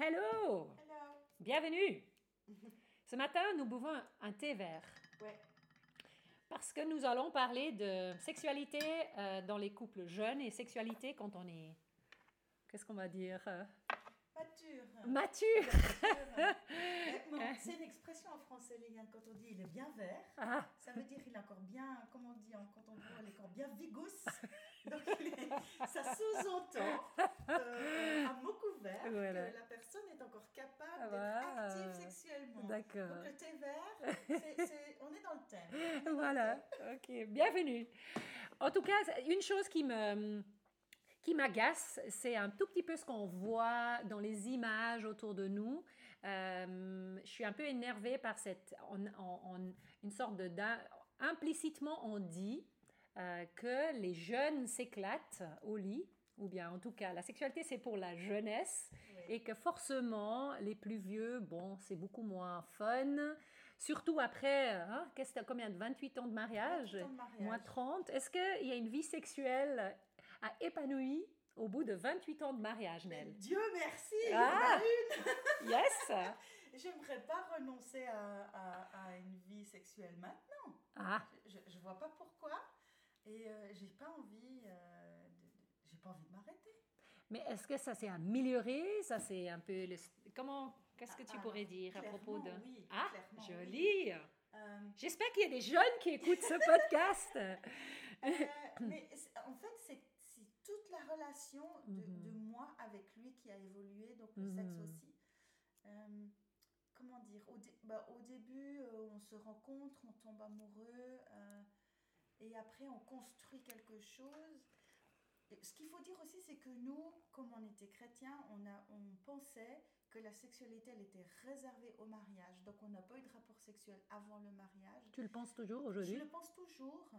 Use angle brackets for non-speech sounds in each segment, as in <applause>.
Hello! Hello. Bienvenue! Ce matin, nous buvons un thé vert Ouais. parce que nous allons parler de sexualité euh, dans les couples jeunes et sexualité quand on est. Qu'est-ce qu'on va dire? euh, Mature. mature! <laughs> C'est une expression en français, Liliane, quand on dit il est bien vert, Ah, ça veut dire il est encore bien, comment on dit, en- quand on dit il est encore bien vigous. <laughs> Donc il est- ça sous-entend, euh, à mot couvert, Voilà. que la personne est encore capable Ah, d'être voilà. active sexuellement. d'accord. Donc le thé vert, <laughs> on est dans le thème. On est dans le Voilà, ok, bienvenue. En tout cas, une chose qui me qui m'agace, c'est un tout petit peu ce qu'on voit dans les images autour de nous. Euh, je suis un peu énervée par cette, on- on- on- une sorte de, implicitement on dit euh, que les jeunes s'éclatent au lit, ou bien en tout cas la sexualité c'est pour la jeunesse, et que forcément, les plus vieux, bon, c'est beaucoup moins fun. Surtout après, hein, qu'est-ce que combien de 28 ans de mariage? 28 ans de mariage. Moins 30. Est-ce qu'il y a une vie sexuelle à épanouie au bout de 28 ans de mariage, Nel? Dieu merci, il y en Ah. a une. <laughs> Yes J'aimerais pas renoncer à, à- à une vie sexuelle maintenant. Ah, Je, je vois pas pourquoi. Et euh, j'ai pas envie euh, pas envie de m'arrêter. mais est-ce que ça s'est amélioré? Ça c'est un peu... Le... Comment... Qu'est-ce que tu Ah, pourrais dire à propos de... oui, ah, joli Euh, J'espère qu'il y a des jeunes qui écoutent ce podcast. <laughs> euh, mais en fait, c'est toute la relation de, Mhm. de moi avec lui qui a évolué, donc le sexe Mhm. aussi. Euh, comment dire? Au, dé- bah, au début, on se rencontre, on tombe amoureux, et après, on construit quelque chose. Ce qu'il faut dire aussi, c'est que nous, comme on était chrétiens, on, a, on pensait que la sexualité, elle était réservée au mariage. Donc, on n'a pas eu de rapport sexuel avant le mariage. Tu le penses toujours Je aujourd'hui le pense toujours.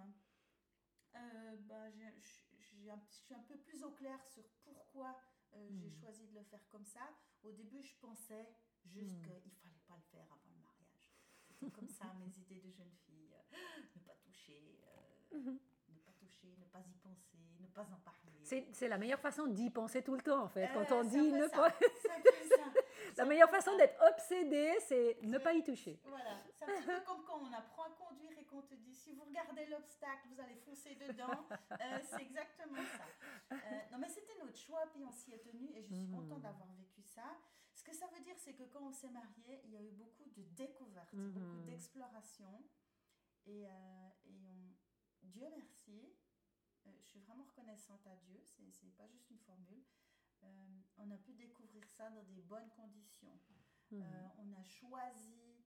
Euh, bah, j'ai un- je suis un peu plus au clair sur pourquoi euh, j'ai Mhm. choisi de le faire comme ça. Au début, je pensais juste Mhm. qu'il fallait pas le faire avant le mariage. C'était comme ça <laughs> mes idées de jeune fille. Euh, Ne pas toucher, euh, Mhm. ne pas y penser, ne pas en parler. C'est la meilleure façon d'y penser tout le temps, en fait. Euh, Quand on dit ne pas... <laughs> La meilleure façon d'être obsédé, c'est ne pas y toucher. Voilà, c'est un petit peu comme quand on apprend à conduire et qu'on te dit si vous regardez l'obstacle, vous allez foncer dedans. <laughs> Euh, c'est exactement ça. Euh, non, mais c'était notre choix, puis on s'y est tenu et je suis Mhm. contente d'avoir vécu ça. Ce que ça veut dire, c'est que quand on s'est mariés, il y a eu beaucoup de découvertes, beaucoup d'exploration. Et, euh, et on- Dieu merci, je suis vraiment reconnaissante à Dieu, c'est pas juste une formule. Euh, on a pu découvrir ça dans des bonnes conditions. Mhm. Euh, on a choisi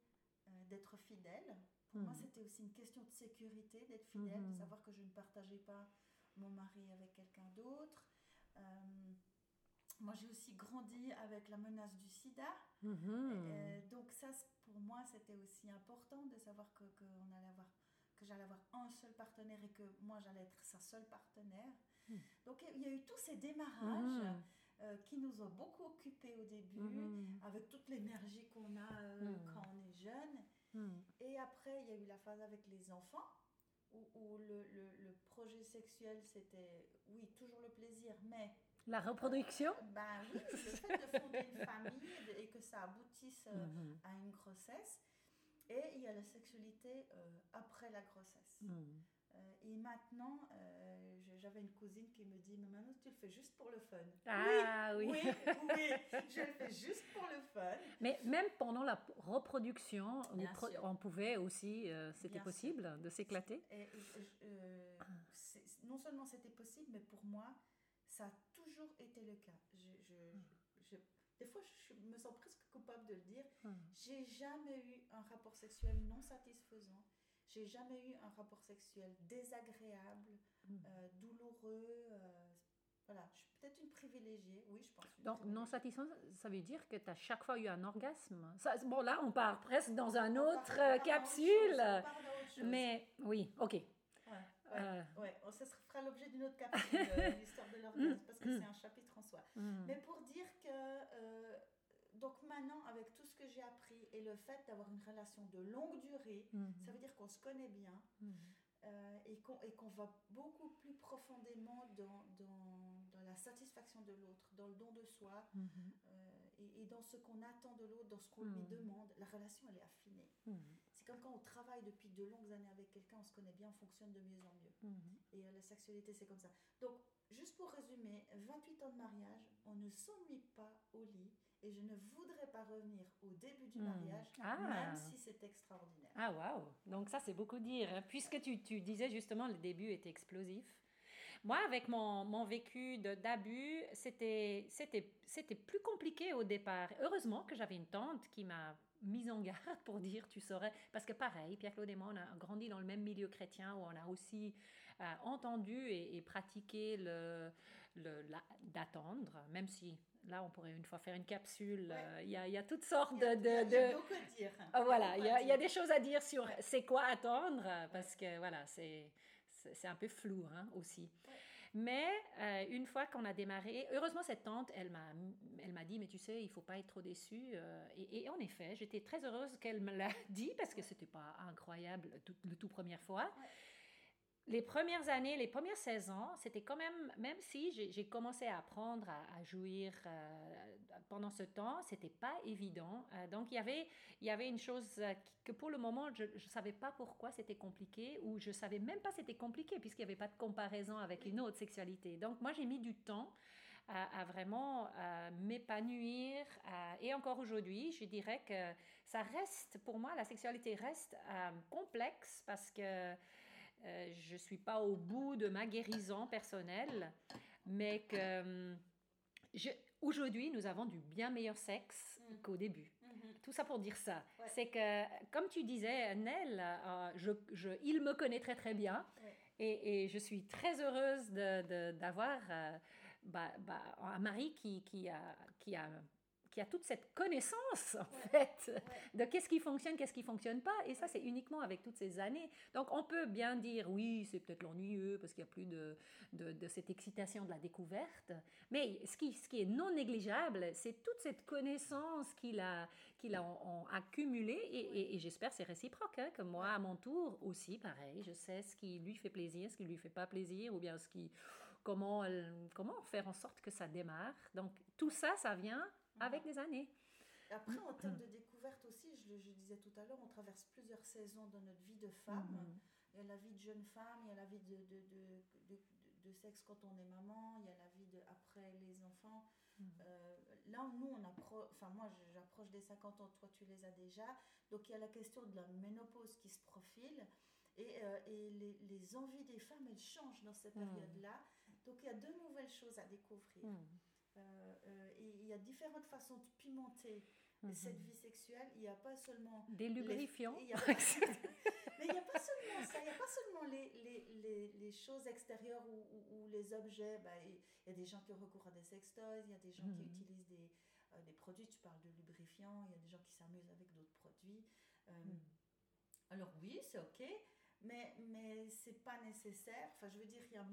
euh, d'être fidèle. Pour moi, Mhm. c'était aussi une question de sécurité, d'être fidèle, Mhm. de savoir que je ne partageais pas mon mari avec quelqu'un d'autre. Euh, moi, j'ai aussi grandi avec la menace du sida. Mhm. Euh, donc ça, pour moi, c'était aussi important de savoir que, que on allait avoir, que j'allais avoir un seul partenaire et que moi, j'allais être sa seule partenaire. Mhm. Donc il y a eu tous ces démarrages Mhm. euh, qui nous ont beaucoup occupés au début Mhm. avec toute l'énergie qu'on a euh, quand on est jeune. Et après, il y a eu la phase avec les enfants, où, où le, le- le projet sexuel, c'était, oui, toujours le plaisir, mais, La reproduction? Ben oui, le fait de fonder une <laughs> famille et, que ça aboutisse euh, Mhm. à une grossesse. Et il y a la sexualité euh, après la grossesse. Mhm. Euh, et maintenant, euh, j'avais une cousine qui me dit, mais maintenant, tu le fais juste pour le fun. Ah oui. Oui, oui, je le fais juste pour le fun. Mais même pendant la reproduction, pro- on pouvait aussi, euh, c'était sûr. possible de s'éclater? C'est- non seulement c'était possible, mais pour moi, ça a toujours été le cas. Je, je- je- des fois, je me sens presque coupable de le dire. Mhm. J'ai jamais eu un rapport sexuel non satisfaisant. J'ai jamais eu un rapport sexuel désagréable, Mhm. euh, douloureux. euh, voilà, je suis peut-être une privilégiée. Oui, je pense. Donc, non satisfaisant, ça veut dire que tu as chaque fois eu un orgasme Ça, Bon, là, on part presque dans un On part- autre on part euh, capsule. autre chose, on part dans autre chose. Mais oui, ok. Ouais, ouais, Euh. ouais. Oh, ça fera l'objet d'une autre capsule, <laughs> l'histoire de l'orgasme, parce que c'est un chapitre en soi. Mais pour dire que, euh, donc maintenant, avec tout ce que j'ai appris et le fait d'avoir une relation de longue durée, Mhm. ça veut dire qu'on se connaît bien Mhm. euh, et qu'on va beaucoup plus profondément dans, dans, dans la satisfaction de l'autre, dans le don de soi Mhm. euh, et, et dans ce qu'on attend de l'autre, dans ce qu'on lui demande, la relation, elle est affinée. C'est comme quand on travaille depuis de longues années avec quelqu'un, on se connaît bien, on fonctionne de mieux en mieux. Et euh, la sexualité, c'est comme ça. Donc, juste pour résumer, 28 ans de mariage, on ne s'ennuie pas au lit. Et je ne voudrais pas revenir au début du Hmm. mariage, Ah. même si c'est extraordinaire. Ah waouh Donc ça c'est beaucoup dire. hein. Puisque tu, tu disais justement le début était explosif. Moi avec mon, mon vécu d'abus, c'était plus compliqué au départ. Heureusement que j'avais une tante qui m'a mise en garde pour dire tu saurais parce que pareil Pierre-Claude et moi on a grandi dans le même milieu chrétien où on a aussi euh, entendu et, et pratiqué le, le d'attendre même si là on pourrait une fois faire une capsule Ouais. euh, il y, a, il y a toutes sortes Il y a- de, il y a- de- il y a beaucoup à dire. ah, voilà, il y, a, il y a des choses à dire sur c'est quoi attendre, parce que voilà, c'est c'est c'est un peu flou hein, aussi. Ouais. Mais euh, une fois qu'on a démarré, heureusement cette tante, elle m'a elle m'a dit, mais tu sais, il faut pas être trop déçu. euh, et, et en effet, j'étais très heureuse qu'elle me l'a <laughs> dit, parce que c'était pas incroyable tout, le tout première fois. Ouais. Les premières années, les premières 16 ans, c'était quand même, même si j'ai commencé à apprendre à, jouir euh, pendant ce temps, c'était pas évident. Euh, donc il y avait, il y avait une chose que pour le moment, je ne savais pas pourquoi c'était compliqué ou je savais même pas c'était compliqué puisqu'il n'y avait pas de comparaison avec une autre sexualité. Donc moi, j'ai mis du temps à, vraiment euh, m'épanouir. et encore aujourd'hui, je dirais que ça reste, pour moi, la sexualité reste complexe parce que euh, je ne suis pas au bout de ma guérison personnelle, mais que je- aujourd'hui, nous avons du bien meilleur sexe Mm. qu'au début. Mhm. Tout ça pour dire ça. Ouais. C'est que, comme tu disais, Nel, euh, je, je- il me connaît très très bien. Ouais. Et, et je suis très heureuse de- de- d'avoir euh, bah, bah, un mari qui, qui, a, qui, a, qui a toute cette connaissance, en Ouais. fait, Ouais. de qu'est-ce qui fonctionne, qu'est-ce qui fonctionne pas. Et ça, c'est uniquement avec toutes ces années. Donc, on peut bien dire, oui, c'est peut-être l'ennuyeux parce qu'il n'y a plus de, de, de cette excitation de la découverte. Mais ce qui, ce qui est non négligeable, c'est toute cette connaissance qu'il a, qu'il a en- en accumulée. Et, et- et j'espère que c'est réciproque, hein, que moi, à mon tour, aussi, pareil, je sais ce qui lui fait plaisir, ce qui lui fait pas plaisir, ou bien ce qui, comment, comment faire en sorte que ça démarre. Donc, tout ça, ça vient avec des années. Après, en termes de <clears throat> découverte aussi, je le je disais tout à l'heure, on traverse plusieurs saisons dans notre vie de femme. Mhm. Il y a la vie de jeune femme, il y a la vie de, de, de, sexe quand on est maman, il y a la vie de après les enfants. Mhm. Euh, là, nous, on approche, enfin moi, j'approche des 50 ans, toi, tu les as déjà. Donc, il y a la question de la ménopause qui se profile. Et, euh, et les, les envies des femmes, elles changent dans cette Mhm. période-là. Donc, il y a de nouvelles choses à découvrir. Euh, euh, et il y a différentes façons de pimenter Mhm. cette vie sexuelle. Il n'y a pas seulement Des les- lubrifiants. il y a- <laughs> Mais il n'y a pas seulement ça, il n'y a pas seulement les, les, les, les choses extérieures ou, ou- ou les objets. Bah, Il y a des gens qui ont recours à des sextoys, il y a des gens qui Mhm. utilisent des, euh, des produits, tu parles de lubrifiants, il y a des gens qui s'amusent avec d'autres produits. Euh, Mhm. Alors oui, c'est ok, mais, mais c'est pas nécessaire. Enfin, je veux dire, il y a,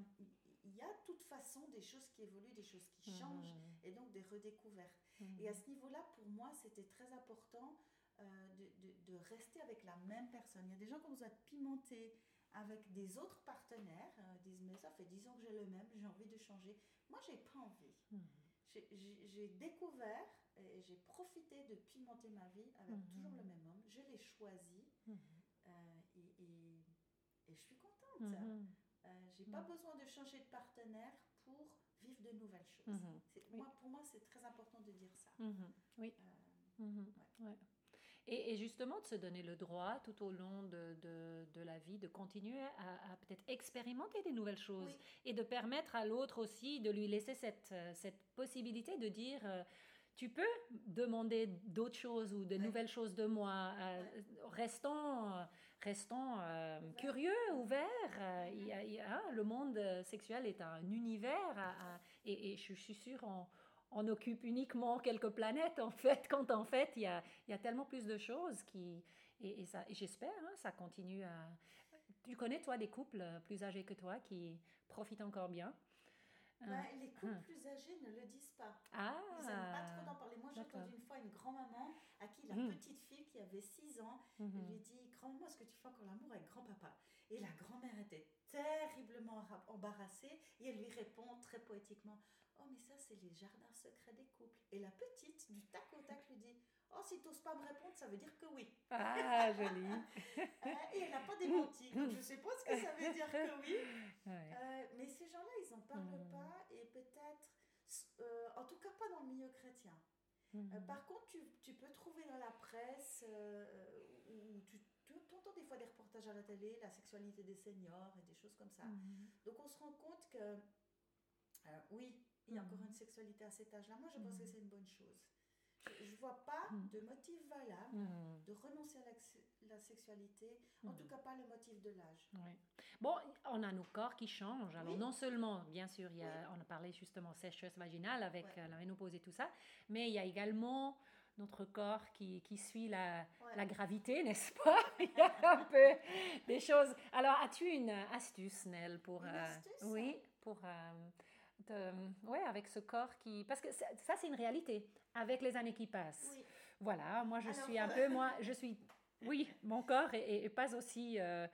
il y a de toute façon des choses qui évoluent, des choses qui changent, Mhm. et donc des redécouvertes. Et à ce niveau-là, pour moi, c'était très important euh, de, de- de rester avec la même personne. Il y a des gens qui ont besoin de pimenter avec des autres partenaires, euh, disent mais ça fait 10 ans que j'ai le même, j'ai envie de changer. Moi, j'ai pas envie. J'ai- découvert et j'ai profité de pimenter ma vie avec toujours le même homme. Je l'ai choisi euh, et, et- et je suis contente. Euh, j'ai pas Mhm. besoin de changer de partenaire pour vivre de nouvelles choses. Mhm. Oui. moi, pour moi, c'est très important de dire ça. Mhm. Oui. Euh, Mhm. Ouais. Et, et justement, de se donner le droit tout au long de, de, de la vie de continuer à, à peut-être expérimenter des nouvelles choses Oui. et de permettre à l'autre aussi de lui laisser cette, euh, cette possibilité de dire euh, tu peux demander d'autres choses ou de Ouais. nouvelles choses de moi. euh, Restons, euh, restons euh, curieux, ouverts. euh, il y a- il y a- hein, le monde euh, sexuel est un univers à- à- et, et je suis sûre on, on occupe uniquement quelques planètes en fait, quand en fait il y a, il y a tellement plus de choses qui et, et ça j'espère hein, ça continue à. Tu connais toi des couples plus âgés que toi qui profitent encore bien? Bah, Ah. les couples Ah. plus âgés ne le disent pas. Ah Ils n'aiment pas trop d'en parler. Moi, j'ai entendu une fois une grand-maman à qui la Mm. petite fille qui avait 6 ans Mhm. lui dit Grand-maman, est-ce que tu fais encore l'amour avec grand-papa? Et la grand-mère était terriblement ra- embarrassée et elle lui répond très poétiquement Oh, mais ça, c'est les jardins secrets des couples. Et la petite, du tac au tac, lui dit Oh, si tu n'oses pas me répondre, ça veut dire que oui. Ah, joli. et elle n'a pas démenti. Donc, je ne sais pas ce que ça veut dire que oui. Euh, mais ces gens-là, ils n'en parlent mm. pas. Et peut-être, euh, en tout cas, pas dans le milieu chrétien. Mm. par contre, tu, tu, peux trouver dans la presse, où tu tu entends des fois des reportages à la télé, la sexualité des seniors et des choses comme ça. Mhm. Donc on se rend compte que, euh, oui, il y a encore une sexualité à cet âge-là. Moi, je pense que c'est une bonne chose. Je ne vois pas de motif valable de renoncer à la, sexualité, en tout cas pas le motif de l'âge. Bon, on a nos corps qui changent. Alors non seulement, bien sûr, il y a, on a parlé justement sécheresse vaginale avec la ménopause et tout ça, mais il y a également notre corps qui, qui suit la, la gravité, <laughs> n'est-ce pas? <laughs> Il y a un peu des choses. Alors, as-tu une astuce, Nell, pour... Une euh, astuce, oui, pour... Euh, ouais, avec ce corps qui... Parce que ça, c'est une réalité, avec les années qui passent. Voilà, moi, je suis un peu... Moi, je suis... Oui, mon corps est, pas aussi... Euh,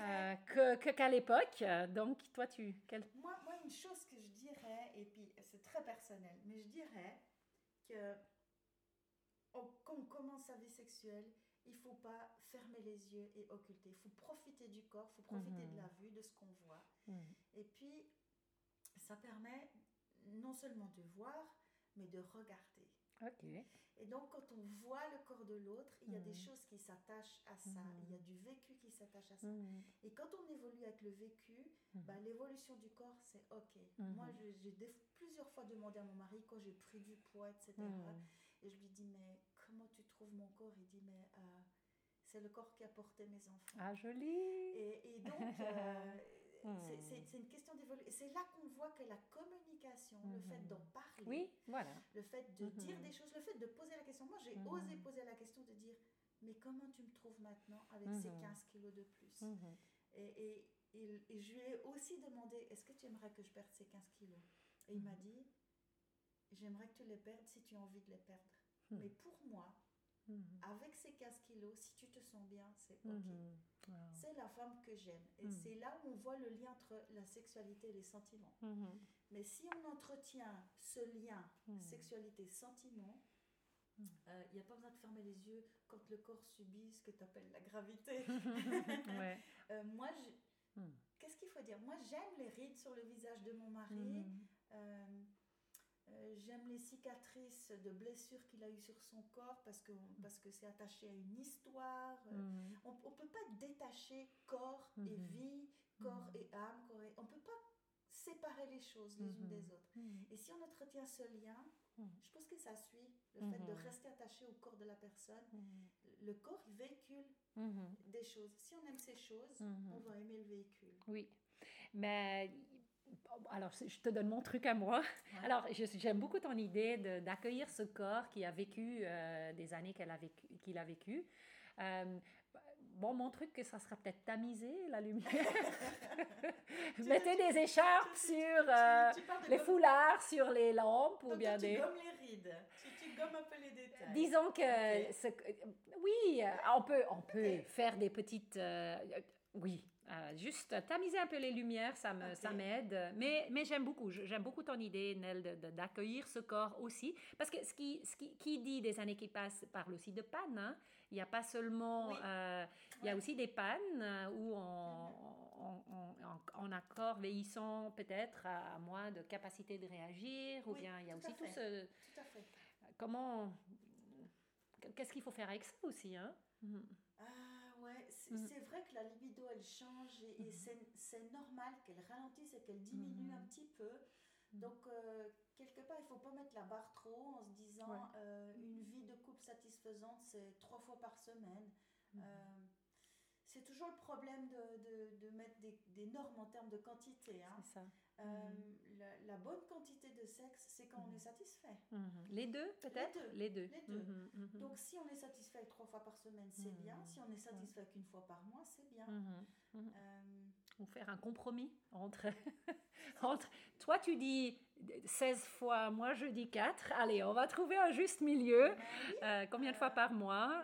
euh que qu'à l'époque. Donc, toi, tu... Quel... Moi, moi, une chose que je dirais, et puis c'est très personnel, mais je dirais que quand on commence sa vie sexuelle, il faut pas fermer les yeux et occulter. Il faut profiter du corps, il faut profiter de la mhm. vue, de ce qu'on voit. Mhm. Et puis, ça permet non seulement de voir, mais de regarder. Et donc, quand on voit le corps de l'autre, il y a des mhm. choses qui s'attachent à ça. Il y a du vécu qui s'attache à ça. Et quand on évolue avec le vécu, bah, l'évolution du corps, c'est OK. Moi, j'ai plusieurs fois demandé à mon mari quand j'ai pris du poids, etc. Et je lui dis, mais comment tu trouves mon corps? Il dit, mais euh, c'est le corps qui a porté mes enfants. Ah, joli Et, et donc, euh, <laughs> hmm. c'est une question d'évolution. Et c'est là qu'on voit que la communication, le fait hmm. d'en parler, oui, voilà. le fait de dire hmm. des choses, le fait de poser la question. Moi, j'ai osé poser la question de dire, mais comment tu me trouves maintenant avec ces 15 kilos de plus? Et, et, et, je lui ai aussi demandé, est-ce que tu aimerais que je perde ces 15 kilos? Et il m'a dit, j'aimerais que tu les perdes si tu as envie de les perdre. Hmm. Mais pour moi, hmm. Avec ces 15 kilos, si tu te sens bien, c'est OK. Hmm. C'est la femme que j'aime. Et c'est là où on voit le lien entre la sexualité et les sentiments. Mais si on entretient ce lien sexualité-sentiment, il euh, n'y a pas besoin de fermer les yeux quand le corps subit ce que tu appelles la gravité. <laughs> Euh, moi, qu'est-ce qu'il faut dire? Moi, j'aime les rides sur le visage de mon mari. Euh, euh, j'aime les cicatrices de blessures qu'il a eues sur son corps parce que parce que c'est attaché à une histoire. Euh, mm. On ne peut pas détacher corps et mm-hmm. vie, corps mm. et âme. on ne peut pas séparer les choses les unes des autres. Et si on entretient ce lien, je pense que ça suit le fait de rester attaché au corps de la personne. Le corps véhicule des choses. Si on aime ces choses, on va aimer le véhicule. Oui, mais alors, je te donne mon truc à moi. Alors, j'aime beaucoup ton idée d'accueillir ce corps qui a vécu euh, des années qu'il a vécu. Qu'il a vécu. Euh, bon, mon truc, ça sera peut-être tamiser la lumière. <laughs> <laughs> Mettez des écharpes sur euh, les foulards, sur les lampes ou bien des. Tu gommes les rides. Tu, gommes un peu les détails. Disons que, oui, on peut, on peut faire des petites. oui, euh, juste tamiser un peu les lumières, ça me, ça m'aide. Mais, mais j'aime beaucoup, j'aime beaucoup ton idée, Nell, d'accueillir ce corps aussi. Parce que ce qui, ce qui, qui, dit des années qui passent parle aussi de panne. Hein. Il n'y a pas seulement... Euh, il y a aussi des pannes euh, où on, on, on, a corps vieillissant peut-être à moins de capacité de réagir. Ou bien il y a aussi tout ce... Tout à fait. Comment... Qu'est-ce qu'il faut faire avec ça aussi hein? Ah, ouais, mm. c'est vrai que la libido elle change et, mm. c'est normal qu'elle ralentisse et qu'elle diminue mm. un petit peu. Donc, euh, quelque part, il ne faut pas mettre la barre trop haut en se disant euh, une vie de couple satisfaisante, c'est trois fois par semaine. Euh, c'est toujours le problème de, de, de mettre des, des, normes en termes de quantité. Hein. C'est ça. Euh, mm. la, bonne quantité de sexe, c'est quand on mm. est satisfait. Mm-hmm. Les deux, peut-être Les deux. Les deux. Donc, si on est satisfait trois fois par semaine, c'est bien. Si on est satisfait qu'une fois par mois, c'est bien. Euh... faire un compromis entre, <laughs> entre... Toi, tu dis 16 fois, moi, je dis 4. Allez, on va trouver un juste milieu. Ben euh, combien de fois par mois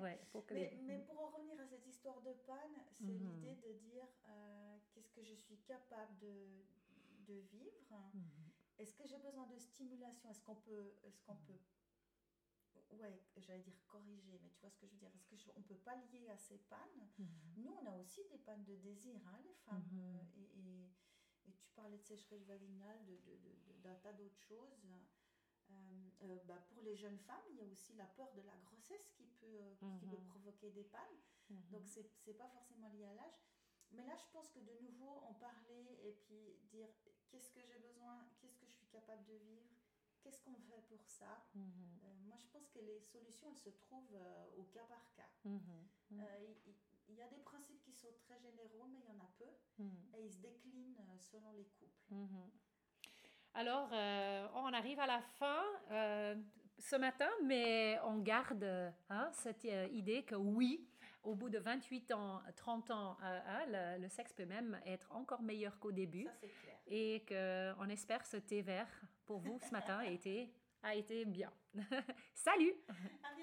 Ouais, mais, mais, pour en revenir à cette histoire de panne, c'est mhm. l'idée de dire euh, qu'est-ce que je suis capable de, de vivre? Est-ce que j'ai besoin de stimulation? Est-ce qu'on peut, est-ce qu'on peut ouais, j'allais dire corriger, mais tu vois ce que je veux dire? Est-ce qu'on ne peut pas lier à ces pannes? Nous, on a aussi des pannes de désir, hein, les femmes. euh, et, et, et, tu parlais de sécheresse vaginale, d'un de, de, de, tas d'autres choses. Euh, euh, bah, pour les jeunes femmes, il y a aussi la peur de la grossesse qui peut, qui peut provoquer des pannes. Donc, ce n'est pas forcément lié à l'âge. Mais là, je pense que de nouveau, en parler et puis dire qu'est-ce que j'ai besoin, qu'est-ce que je suis capable de vivre, qu'est-ce qu'on fait pour ça euh, Moi, je pense que les solutions, elles se trouvent euh, au cas par cas. Euh, il, il, y a des principes qui sont très généraux, mais il y en a peu, et ils se déclinent euh, selon les couples. Alors, euh, on arrive à la fin euh, ce matin, mais on garde hein, cette euh, idée que oui, au bout de 28 ans, 30 ans, le, le, sexe peut même être encore meilleur qu'au début. Ça, clair. Et qu'on espère ce thé vert pour vous ce matin a été, a été bien. <laughs> Salut À